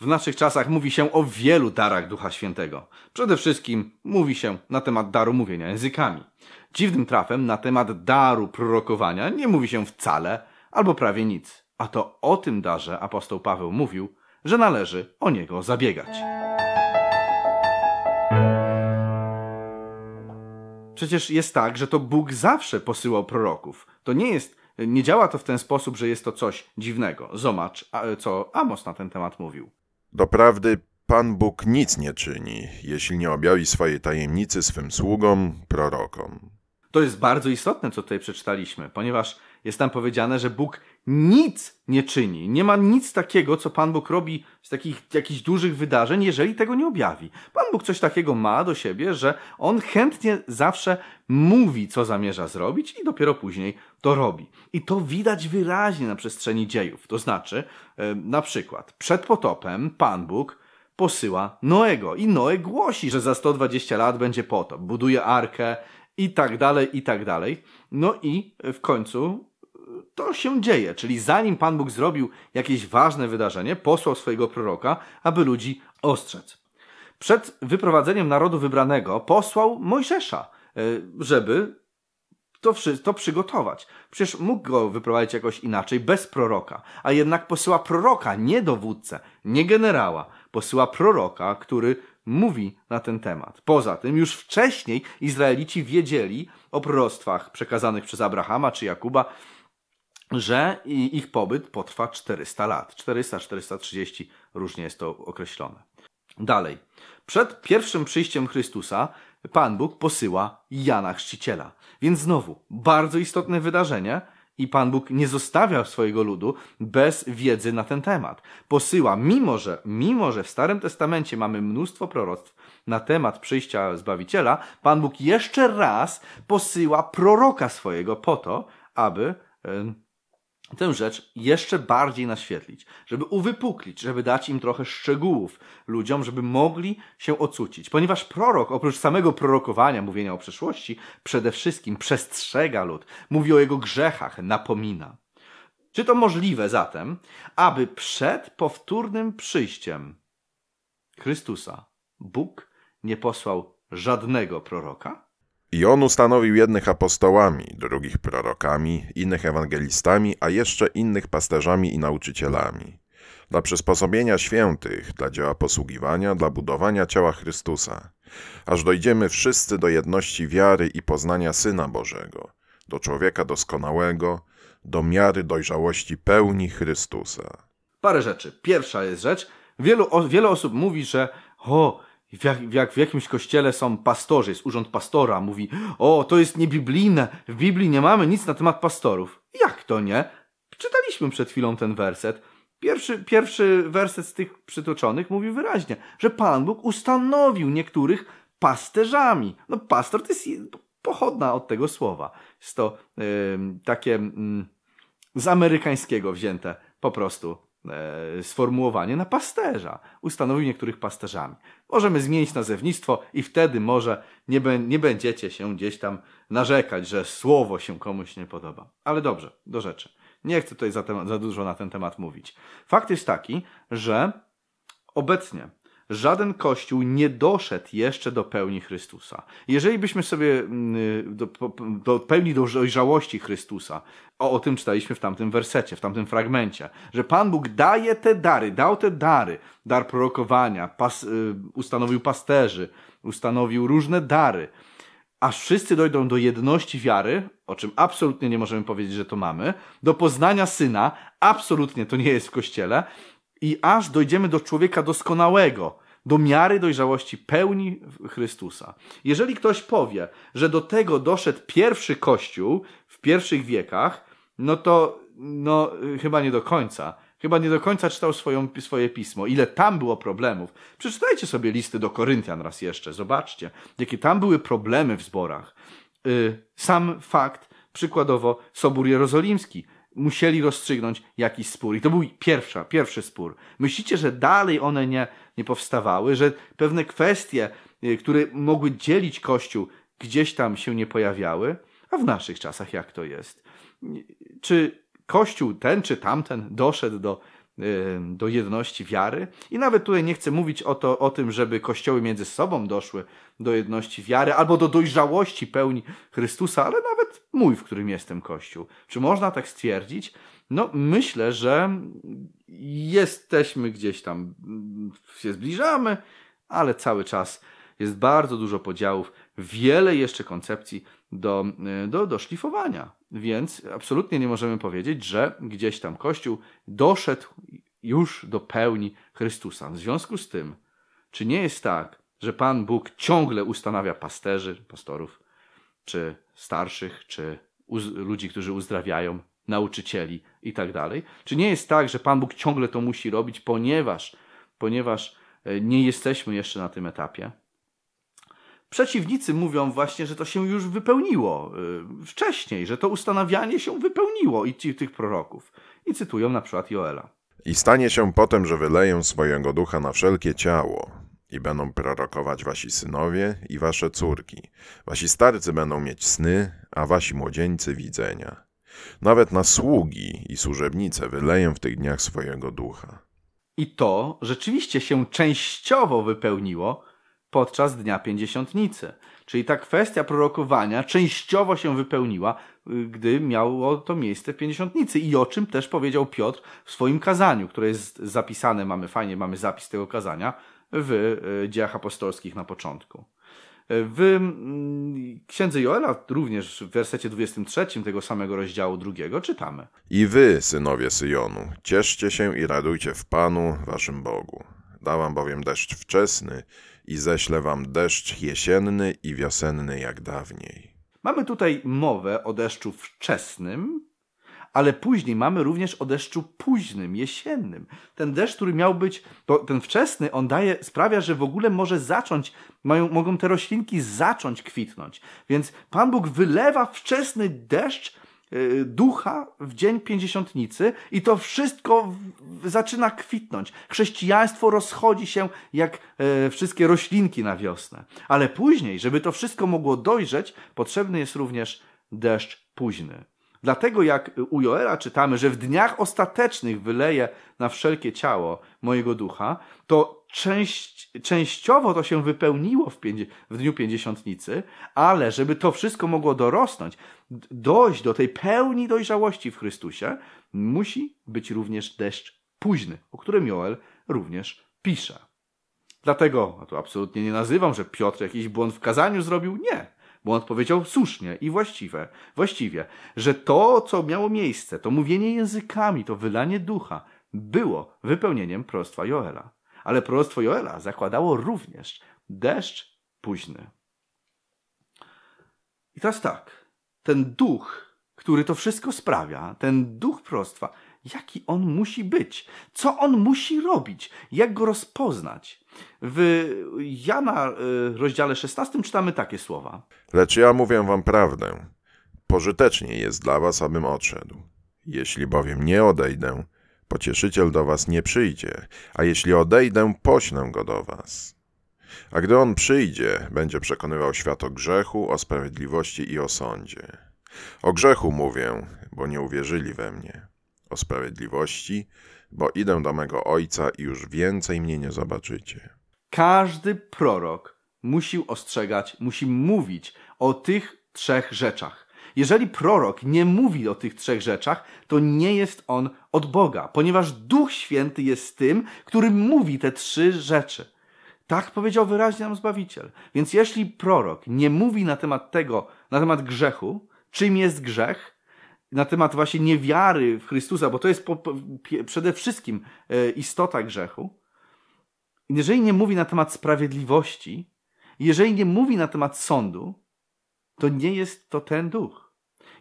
W naszych czasach mówi się o wielu darach Ducha Świętego. Przede wszystkim mówi się na temat daru mówienia językami. Dziwnym trafem na temat daru prorokowania nie mówi się wcale albo prawie nic. A to o tym darze apostoł Paweł mówił, że należy o niego zabiegać. Przecież jest tak, że to Bóg zawsze posyłał proroków. To nie jest, nie działa to w ten sposób, że jest to coś dziwnego. Zobacz, co Amos na ten temat mówił. Doprawdy Pan Bóg nic nie czyni, jeśli nie objawi swojej tajemnicy swym sługom, prorokom. To jest bardzo istotne, co tutaj przeczytaliśmy, ponieważ jest tam powiedziane, że Bóg nic nie czyni. Nie ma nic takiego, co Pan Bóg robi z takich jakichś dużych wydarzeń, jeżeli tego nie objawi. Pan Bóg coś takiego ma do siebie, że On chętnie zawsze mówi, co zamierza zrobić i dopiero później to robi. I to widać wyraźnie na przestrzeni dziejów. To znaczy, na przykład, przed potopem Pan Bóg posyła Noego i Noe głosi, że za 120 lat będzie potop. Buduje arkę, i tak dalej, i tak dalej. No i w końcu to się dzieje, czyli zanim Pan Bóg zrobił jakieś ważne wydarzenie, posłał swojego proroka, aby ludzi ostrzec. Przed wyprowadzeniem narodu wybranego posłał Mojżesza, e, żeby to, to przygotować. Przecież mógł go wyprowadzić jakoś inaczej, bez proroka, a jednak posyła proroka, nie dowódcę, nie generała. Posyła proroka, który mówi na ten temat. Poza tym już wcześniej Izraelici wiedzieli o proroctwach przekazanych przez Abrahama czy Jakuba, że ich pobyt potrwa 400 lat. 400-430 różnie jest to określone. Dalej. Przed pierwszym przyjściem Chrystusa Pan Bóg posyła Jana Chrzciciela. Więc znowu, bardzo istotne wydarzenie, i Pan Bóg nie zostawia swojego ludu bez wiedzy na ten temat. Posyła, mimo że, mimo że w Starym Testamencie mamy mnóstwo proroctw na temat przyjścia Zbawiciela, Pan Bóg jeszcze raz posyła proroka swojego po to, aby tę rzecz jeszcze bardziej naświetlić, żeby uwypuklić, żeby dać im trochę szczegółów ludziom, żeby mogli się ocucić. Ponieważ prorok, oprócz samego prorokowania, mówienia o przeszłości, przede wszystkim przestrzega lud, mówi o jego grzechach, napomina. Czy to możliwe zatem, aby przed powtórnym przyjściem Chrystusa Bóg nie posłał żadnego proroka? I on ustanowił jednych apostołami, drugich prorokami, innych ewangelistami, a jeszcze innych pasterzami i nauczycielami. Dla przysposobienia świętych, dla dzieła posługiwania, dla budowania ciała Chrystusa, aż dojdziemy wszyscy do jedności wiary i poznania Syna Bożego, do człowieka doskonałego, do miary dojrzałości pełni Chrystusa. Parę rzeczy. Pierwsza jest rzecz. Wielu, wiele osób mówi, że o, w, jak, jak w jakimś kościele są pastorzy, jest urząd pastora, mówi, o, to jest niebiblijne, w Biblii nie mamy nic na temat pastorów. Jak to nie? Czytaliśmy przed chwilą ten werset. Pierwszy, pierwszy werset z tych przytoczonych mówi wyraźnie, że Pan Bóg ustanowił niektórych pasterzami. No pastor to jest pochodna od tego słowa. Jest to yy, takie yy, z amerykańskiego wzięte po prostu sformułowanie na pasterza. Ustanowił niektórych pasterzami. Możemy zmienić nazewnictwo i wtedy może nie, nie będziecie się gdzieś tam narzekać, że słowo się komuś nie podoba. Ale dobrze, do rzeczy. Nie chcę tutaj za, za dużo na ten temat mówić. Fakt jest taki, że obecnie żaden kościół nie doszedł jeszcze do pełni Chrystusa. Jeżeli byśmy sobie mm, do, do pełni dojrzałości Chrystusa, o, o tym czytaliśmy w tamtym wersecie, w tamtym fragmencie, że Pan Bóg daje te dary, dał te dary, dar prorokowania, pas, y, ustanowił pasterzy, ustanowił różne dary, aż wszyscy dojdą do jedności wiary, o czym absolutnie nie możemy powiedzieć, że to mamy, do poznania Syna, absolutnie to nie jest w Kościele, i aż dojdziemy do człowieka doskonałego, do miary dojrzałości pełni Chrystusa. Jeżeli ktoś powie, że do tego doszedł pierwszy Kościół w pierwszych wiekach, no to no, chyba nie do końca. Chyba nie do końca czytał swoją, swoje pismo. Ile tam było problemów. Przeczytajcie sobie listy do Koryntian raz jeszcze. Zobaczcie, jakie tam były problemy w zborach. Y, sam fakt, przykładowo, Sobór Jerozolimski musieli rozstrzygnąć jakiś spór. I to był pierwsza, pierwszy spór. Myślicie, że dalej one nie, nie powstawały, że pewne kwestie, y, które mogły dzielić Kościół, gdzieś tam się nie pojawiały? A w naszych czasach jak to jest? Czy Kościół ten czy tamten doszedł do do jedności wiary. I nawet tutaj nie chcę mówić o, to, o tym, żeby kościoły między sobą doszły do jedności wiary albo do dojrzałości pełni Chrystusa, ale nawet mój, w którym jestem Kościół. Czy można tak stwierdzić? No, myślę, że jesteśmy gdzieś tam, się zbliżamy, ale cały czas jest bardzo dużo podziałów, wiele jeszcze koncepcji do, do, do szlifowania. Więc absolutnie nie możemy powiedzieć, że gdzieś tam Kościół doszedł już do pełni Chrystusa. W związku z tym, czy nie jest tak, że Pan Bóg ciągle ustanawia pasterzy, pastorów, czy starszych, czy ludzi, którzy uzdrawiają, nauczycieli i tak dalej? Czy nie jest tak, że Pan Bóg ciągle to musi robić, ponieważ, ponieważ e, nie jesteśmy jeszcze na tym etapie? Przeciwnicy mówią właśnie, że to się już wypełniło y, wcześniej, że to ustanawianie się wypełniło i ci, tych proroków. I cytują na przykład Joela. I stanie się potem, że wyleję swojego ducha na wszelkie ciało, i będą prorokować wasi synowie i wasze córki. Wasi starcy będą mieć sny, a wasi młodzieńcy widzenia. Nawet na sługi i służebnice wyleję w tych dniach swojego ducha. I to rzeczywiście się częściowo wypełniło, podczas Dnia Pięćdziesiątnicy. Czyli ta kwestia prorokowania częściowo się wypełniła, y, gdy miało to miejsce w Pięćdziesiątnicy. I o czym też powiedział Piotr w swoim kazaniu, które jest zapisane, mamy fajnie, mamy zapis tego kazania w y, dziejach apostolskich na początku. W mm, księdze Joela, również w wersecie 23 tego samego rozdziału drugiego, czytamy: I wy, synowie Syjonu, cieszcie się i radujcie w Panu, waszym Bogu. Dałam bowiem deszcz wczesny i ześlę wam deszcz jesienny i wiosenny jak dawniej. Mamy tutaj mowę o deszczu wczesnym, ale później mamy również o deszczu późnym, jesiennym. Ten deszcz, który miał być, to ten wczesny, on daje, sprawia, że w ogóle może zacząć, mają, mogą te roślinki zacząć kwitnąć. Więc Pan Bóg wylewa wczesny deszcz, ducha w dzień pięćdziesiątnicy i to wszystko zaczyna kwitnąć. Chrześcijaństwo rozchodzi się jak e, wszystkie roślinki na wiosnę. Ale później, żeby to wszystko mogło dojrzeć, potrzebny jest również deszcz późny. Dlatego jak u Joela czytamy, że w dniach ostatecznych wyleje na wszelkie ciało mojego ducha, to część, częściowo to się wypełniło w, pięć, w dniu pięćdziesiątnicy, ale żeby to wszystko mogło dorosnąć, dojść do tej pełni dojrzałości w Chrystusie, musi być również deszcz późny, o którym Joel również pisze. Dlatego, a tu absolutnie nie nazywam, że Piotr jakiś błąd w kazaniu zrobił, nie. Błąd powiedział słusznie i właściwe, właściwie, że to, co miało miejsce, to mówienie językami, to wylanie ducha, było wypełnieniem prostwa Joela. Ale proroctwo Joela zakładało również deszcz późny. I teraz tak, ten duch, który to wszystko sprawia, ten duch prostwa, jaki on musi być, co on musi robić, jak go rozpoznać. W Jana y, rozdziale 16 czytamy takie słowa. Lecz ja mówię wam prawdę. Pożytecznie jest dla was, abym odszedł. Jeśli bowiem nie odejdę, pocieszyciel do was nie przyjdzie, a jeśli odejdę, poślę go do was. A gdy on przyjdzie, będzie przekonywał świat o grzechu, o sprawiedliwości i o sądzie. O grzechu mówię, bo nie uwierzyli we mnie. O sprawiedliwości, bo idę do mego Ojca i już więcej mnie nie zobaczycie. Każdy prorok musi ostrzegać, musi mówić o tych trzech rzeczach. Jeżeli prorok nie mówi o tych trzech rzeczach, to nie jest on od Boga, ponieważ Duch Święty jest tym, który mówi te trzy rzeczy. Tak powiedział wyraźnie nam Zbawiciel. Więc jeśli prorok nie mówi na temat tego, na temat grzechu, czym jest grzech, na temat właśnie niewiary w Chrystusa, bo to jest po, po, przede wszystkim e, istota grzechu, jeżeli nie mówi na temat sprawiedliwości, jeżeli nie mówi na temat sądu, to nie jest to ten duch.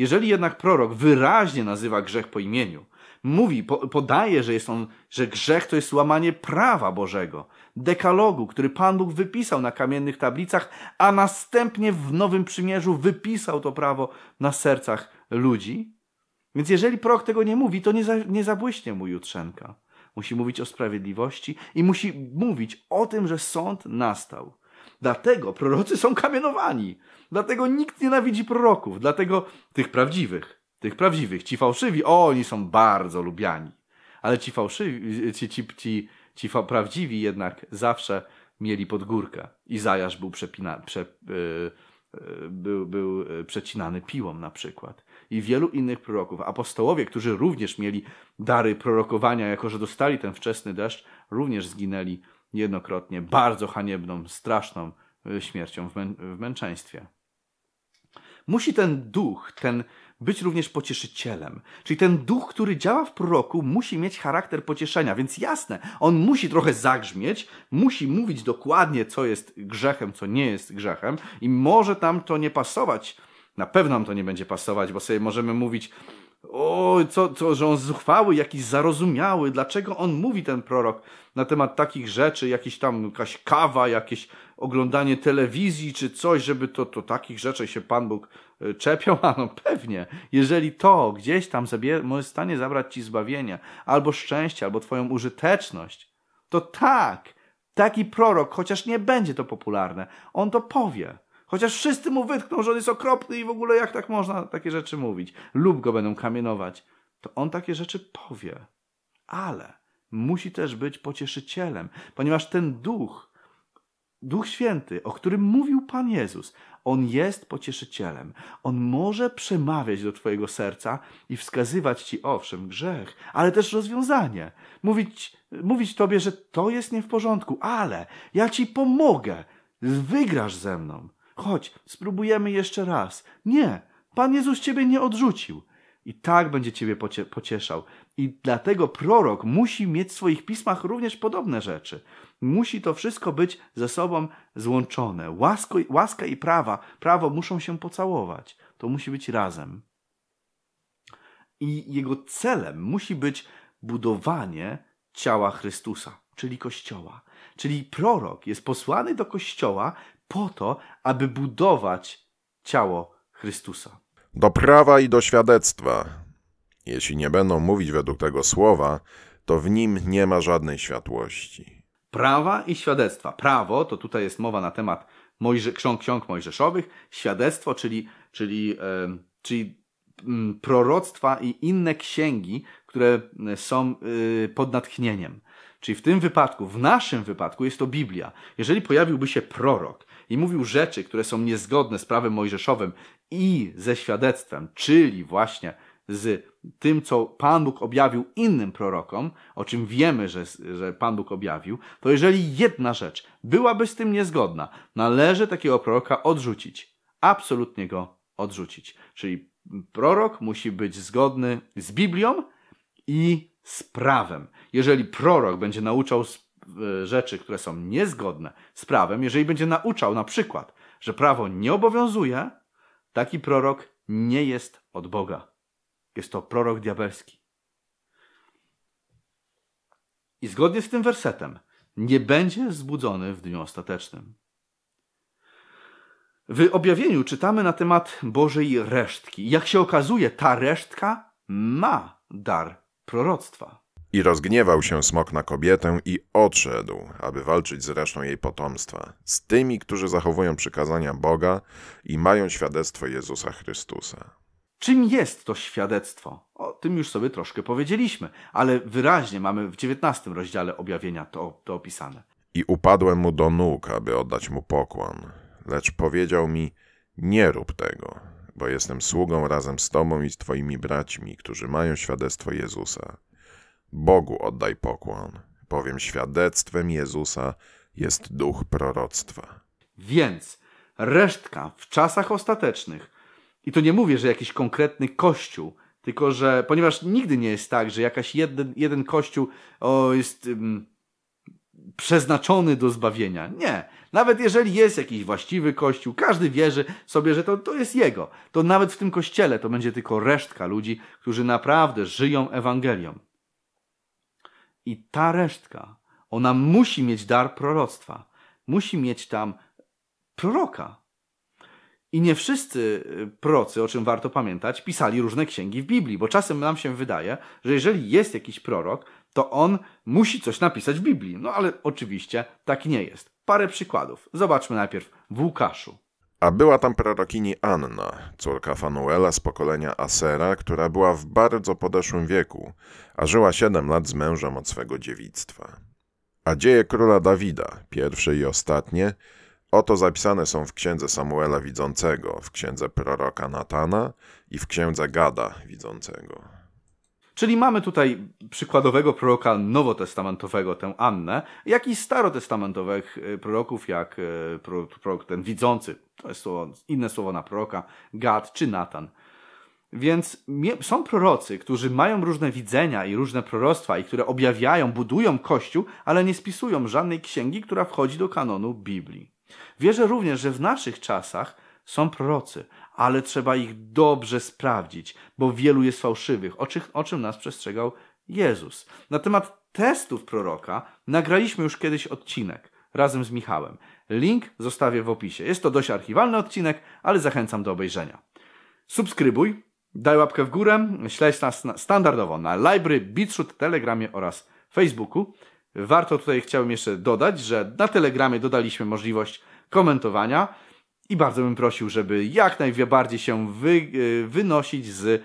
Jeżeli jednak prorok wyraźnie nazywa grzech po imieniu, mówi, po, podaje, że jest on, że grzech to jest łamanie prawa Bożego, dekalogu, który Pan Bóg wypisał na kamiennych tablicach, a następnie w Nowym Przymierzu wypisał to prawo na sercach ludzi. Więc jeżeli prorok tego nie mówi, to nie, za, nie zabłyśnie mu jutrzenka. Musi mówić o sprawiedliwości i musi mówić o tym, że sąd nastał. Dlatego prorocy są kamienowani. Dlatego nikt nienawidzi proroków. Dlatego tych prawdziwych, tych prawdziwych, ci fałszywi, o, oni są bardzo lubiani. ale ci fałszywi, ci, ci, ci, ci fa- prawdziwi jednak zawsze mieli pod górkę. Izajasz był, przepina, prze, yy, był, był przecinany piłą na przykład. I wielu innych proroków. Apostołowie, którzy również mieli dary prorokowania, jako że dostali ten wczesny deszcz, również zginęli niejednokrotnie bardzo haniebną, straszną śmiercią w, mę w męczeństwie. Musi ten duch, ten być również pocieszycielem. Czyli ten duch, który działa w proroku, musi mieć charakter pocieszenia. Więc jasne, on musi trochę zagrzmieć, musi mówić dokładnie, co jest grzechem, co nie jest grzechem, i może tam to nie pasować. Na pewno nam to nie będzie pasować, bo sobie możemy mówić, o, co, co, że on zuchwały, jakiś zarozumiały, dlaczego on mówi, ten prorok, na temat takich rzeczy, jakieś tam, jakaś kawa, jakieś oglądanie telewizji, czy coś, żeby to, to takich rzeczy się Pan Bóg e, czepiał? A no pewnie, jeżeli to gdzieś tam zabier- może stanie zabrać Ci zbawienie, albo szczęście, albo Twoją użyteczność, to tak, taki prorok, chociaż nie będzie to popularne, on to powie. Chociaż wszyscy mu wytkną, że on jest okropny i w ogóle jak tak można takie rzeczy mówić, lub go będą kamienować, to on takie rzeczy powie. Ale musi też być pocieszycielem, ponieważ ten duch, Duch Święty, o którym mówił Pan Jezus, on jest pocieszycielem. On może przemawiać do Twojego serca i wskazywać Ci, owszem, grzech, ale też rozwiązanie. Mówić, mówić Tobie, że to jest nie w porządku, ale ja Ci pomogę. Wygrasz ze mną. Chodź, spróbujemy jeszcze raz. Nie, Pan Jezus Ciebie nie odrzucił. I tak będzie Ciebie pocie pocieszał. I dlatego prorok musi mieć w swoich pismach również podobne rzeczy. Musi to wszystko być ze sobą złączone. Łasko, łaska i prawa, prawo muszą się pocałować. To musi być razem. I jego celem musi być budowanie ciała Chrystusa, czyli Kościoła. Czyli prorok jest posłany do Kościoła po to, aby budować ciało Chrystusa. Do prawa i do świadectwa. Jeśli nie będą mówić według tego słowa, to w nim nie ma żadnej światłości. Prawa i świadectwa. Prawo to tutaj jest mowa na temat Mojże, ksiąg, ksiąg mojżeszowych, świadectwo, czyli, czyli, e, czyli m, proroctwa i inne księgi, które są y, pod natchnieniem. Czyli w tym wypadku, w naszym wypadku jest to Biblia. Jeżeli pojawiłby się prorok i mówił rzeczy, które są niezgodne z prawem mojżeszowym i ze świadectwem, czyli właśnie z tym, co Pan Bóg objawił innym prorokom, o czym wiemy, że, że Pan Bóg objawił, to jeżeli jedna rzecz byłaby z tym niezgodna, należy takiego proroka odrzucić. Absolutnie go odrzucić. Czyli prorok musi być zgodny z Biblią i z prawem. Jeżeli prorok będzie nauczał rzeczy, które są niezgodne z prawem, jeżeli będzie nauczał na przykład, że prawo nie obowiązuje, taki prorok nie jest od Boga. Jest to prorok diabelski. I zgodnie z tym wersetem nie będzie zbudzony w dniu ostatecznym. W objawieniu czytamy na temat Bożej resztki. Jak się okazuje, ta resztka ma dar proroctwa. I rozgniewał się smok na kobietę i odszedł, aby walczyć z resztą jej potomstwa, z tymi, którzy zachowują przykazania Boga i mają świadectwo Jezusa Chrystusa. Czym jest to świadectwo? O tym już sobie troszkę powiedzieliśmy, ale wyraźnie mamy w XIX rozdziale objawienia to, to opisane. I upadłem mu do nóg, aby oddać mu pokłon, lecz powiedział mi: Nie rób tego, bo jestem sługą razem z tobą i z twoimi braćmi, którzy mają świadectwo Jezusa. Bogu oddaj pokłon, bowiem świadectwem Jezusa jest duch proroctwa. Więc resztka w czasach ostatecznych, i to nie mówię, że jakiś konkretny kościół, tylko że, ponieważ nigdy nie jest tak, że jakaś jeden, jeden kościół o, jest przeznaczony do zbawienia. Nie. Nawet jeżeli jest jakiś właściwy kościół, każdy wierzy sobie, że to, to jest jego. To nawet w tym kościele to będzie tylko resztka ludzi, którzy naprawdę żyją Ewangelią. I ta resztka, ona musi mieć dar proroctwa. Musi mieć tam proroka. I nie wszyscy y, procy, o czym warto pamiętać, pisali różne księgi w Biblii, bo czasem nam się wydaje, że jeżeli jest jakiś prorok, to on musi coś napisać w Biblii. No ale oczywiście tak nie jest. Parę przykładów. Zobaczmy najpierw w Łukaszu. A była tam prorokini Anna, córka Fanuela z pokolenia Asera, która była w bardzo podeszłym wieku, a żyła siedem lat z mężem od swego dziewictwa. A dzieje króla Dawida, pierwsze i ostatnie, oto zapisane są w księdze Samuela Widzącego, w księdze proroka Natana i w księdze Gada Widzącego. Czyli mamy tutaj przykładowego proroka nowotestamentowego, tę Annę, jak i starotestamentowych e, proroków, jak e, prorok ten widzący, to jest słowo, inne słowo na proroka, Gad czy Natan. Więc są prorocy, którzy mają różne widzenia i różne proroctwa i które objawiają, budują Kościół, ale nie spisują żadnej księgi, która wchodzi do kanonu Biblii. Wierzę również, że w naszych czasach są prorocy, ale trzeba ich dobrze sprawdzić, bo wielu jest fałszywych, o, czym, o czym nas przestrzegał Jezus. Na temat testów proroka nagraliśmy już kiedyś odcinek razem z Michałem. Link zostawię w opisie. Jest to dość archiwalny odcinek, ale zachęcam do obejrzenia. Subskrybuj, daj łapkę w górę, śledź nas standardowo na Library, Beatshoot, Telegramie oraz Facebooku. Warto tutaj chciałbym jeszcze dodać, że na Telegramie dodaliśmy możliwość komentowania i bardzo bym prosił, żeby jak najbardziej się wy, e, wynosić z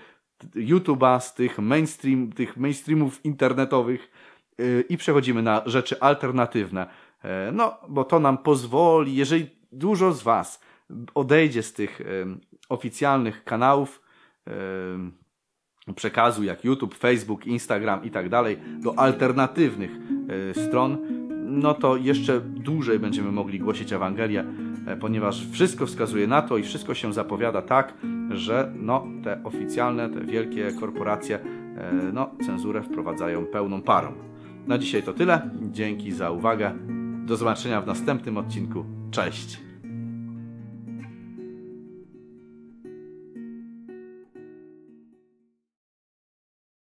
YouTube'a, z tych, mainstream, tych mainstreamów internetowych e, i przechodzimy na rzeczy alternatywne. E, no, bo to nam pozwoli, jeżeli dużo z Was odejdzie z tych oficjalnych kanałów przekazu, jak YouTube, Facebook, Instagram i tak dalej, do alternatywnych stron, no to jeszcze dłużej będziemy mogli głosić Ewangelię, ponieważ wszystko wskazuje na to i wszystko się zapowiada tak, że no, te oficjalne, te wielkie korporacje e, no, cenzurę wprowadzają pełną parą. Na dzisiaj to tyle. Dzięki za uwagę. Do zobaczenia w następnym odcinku. Cześć!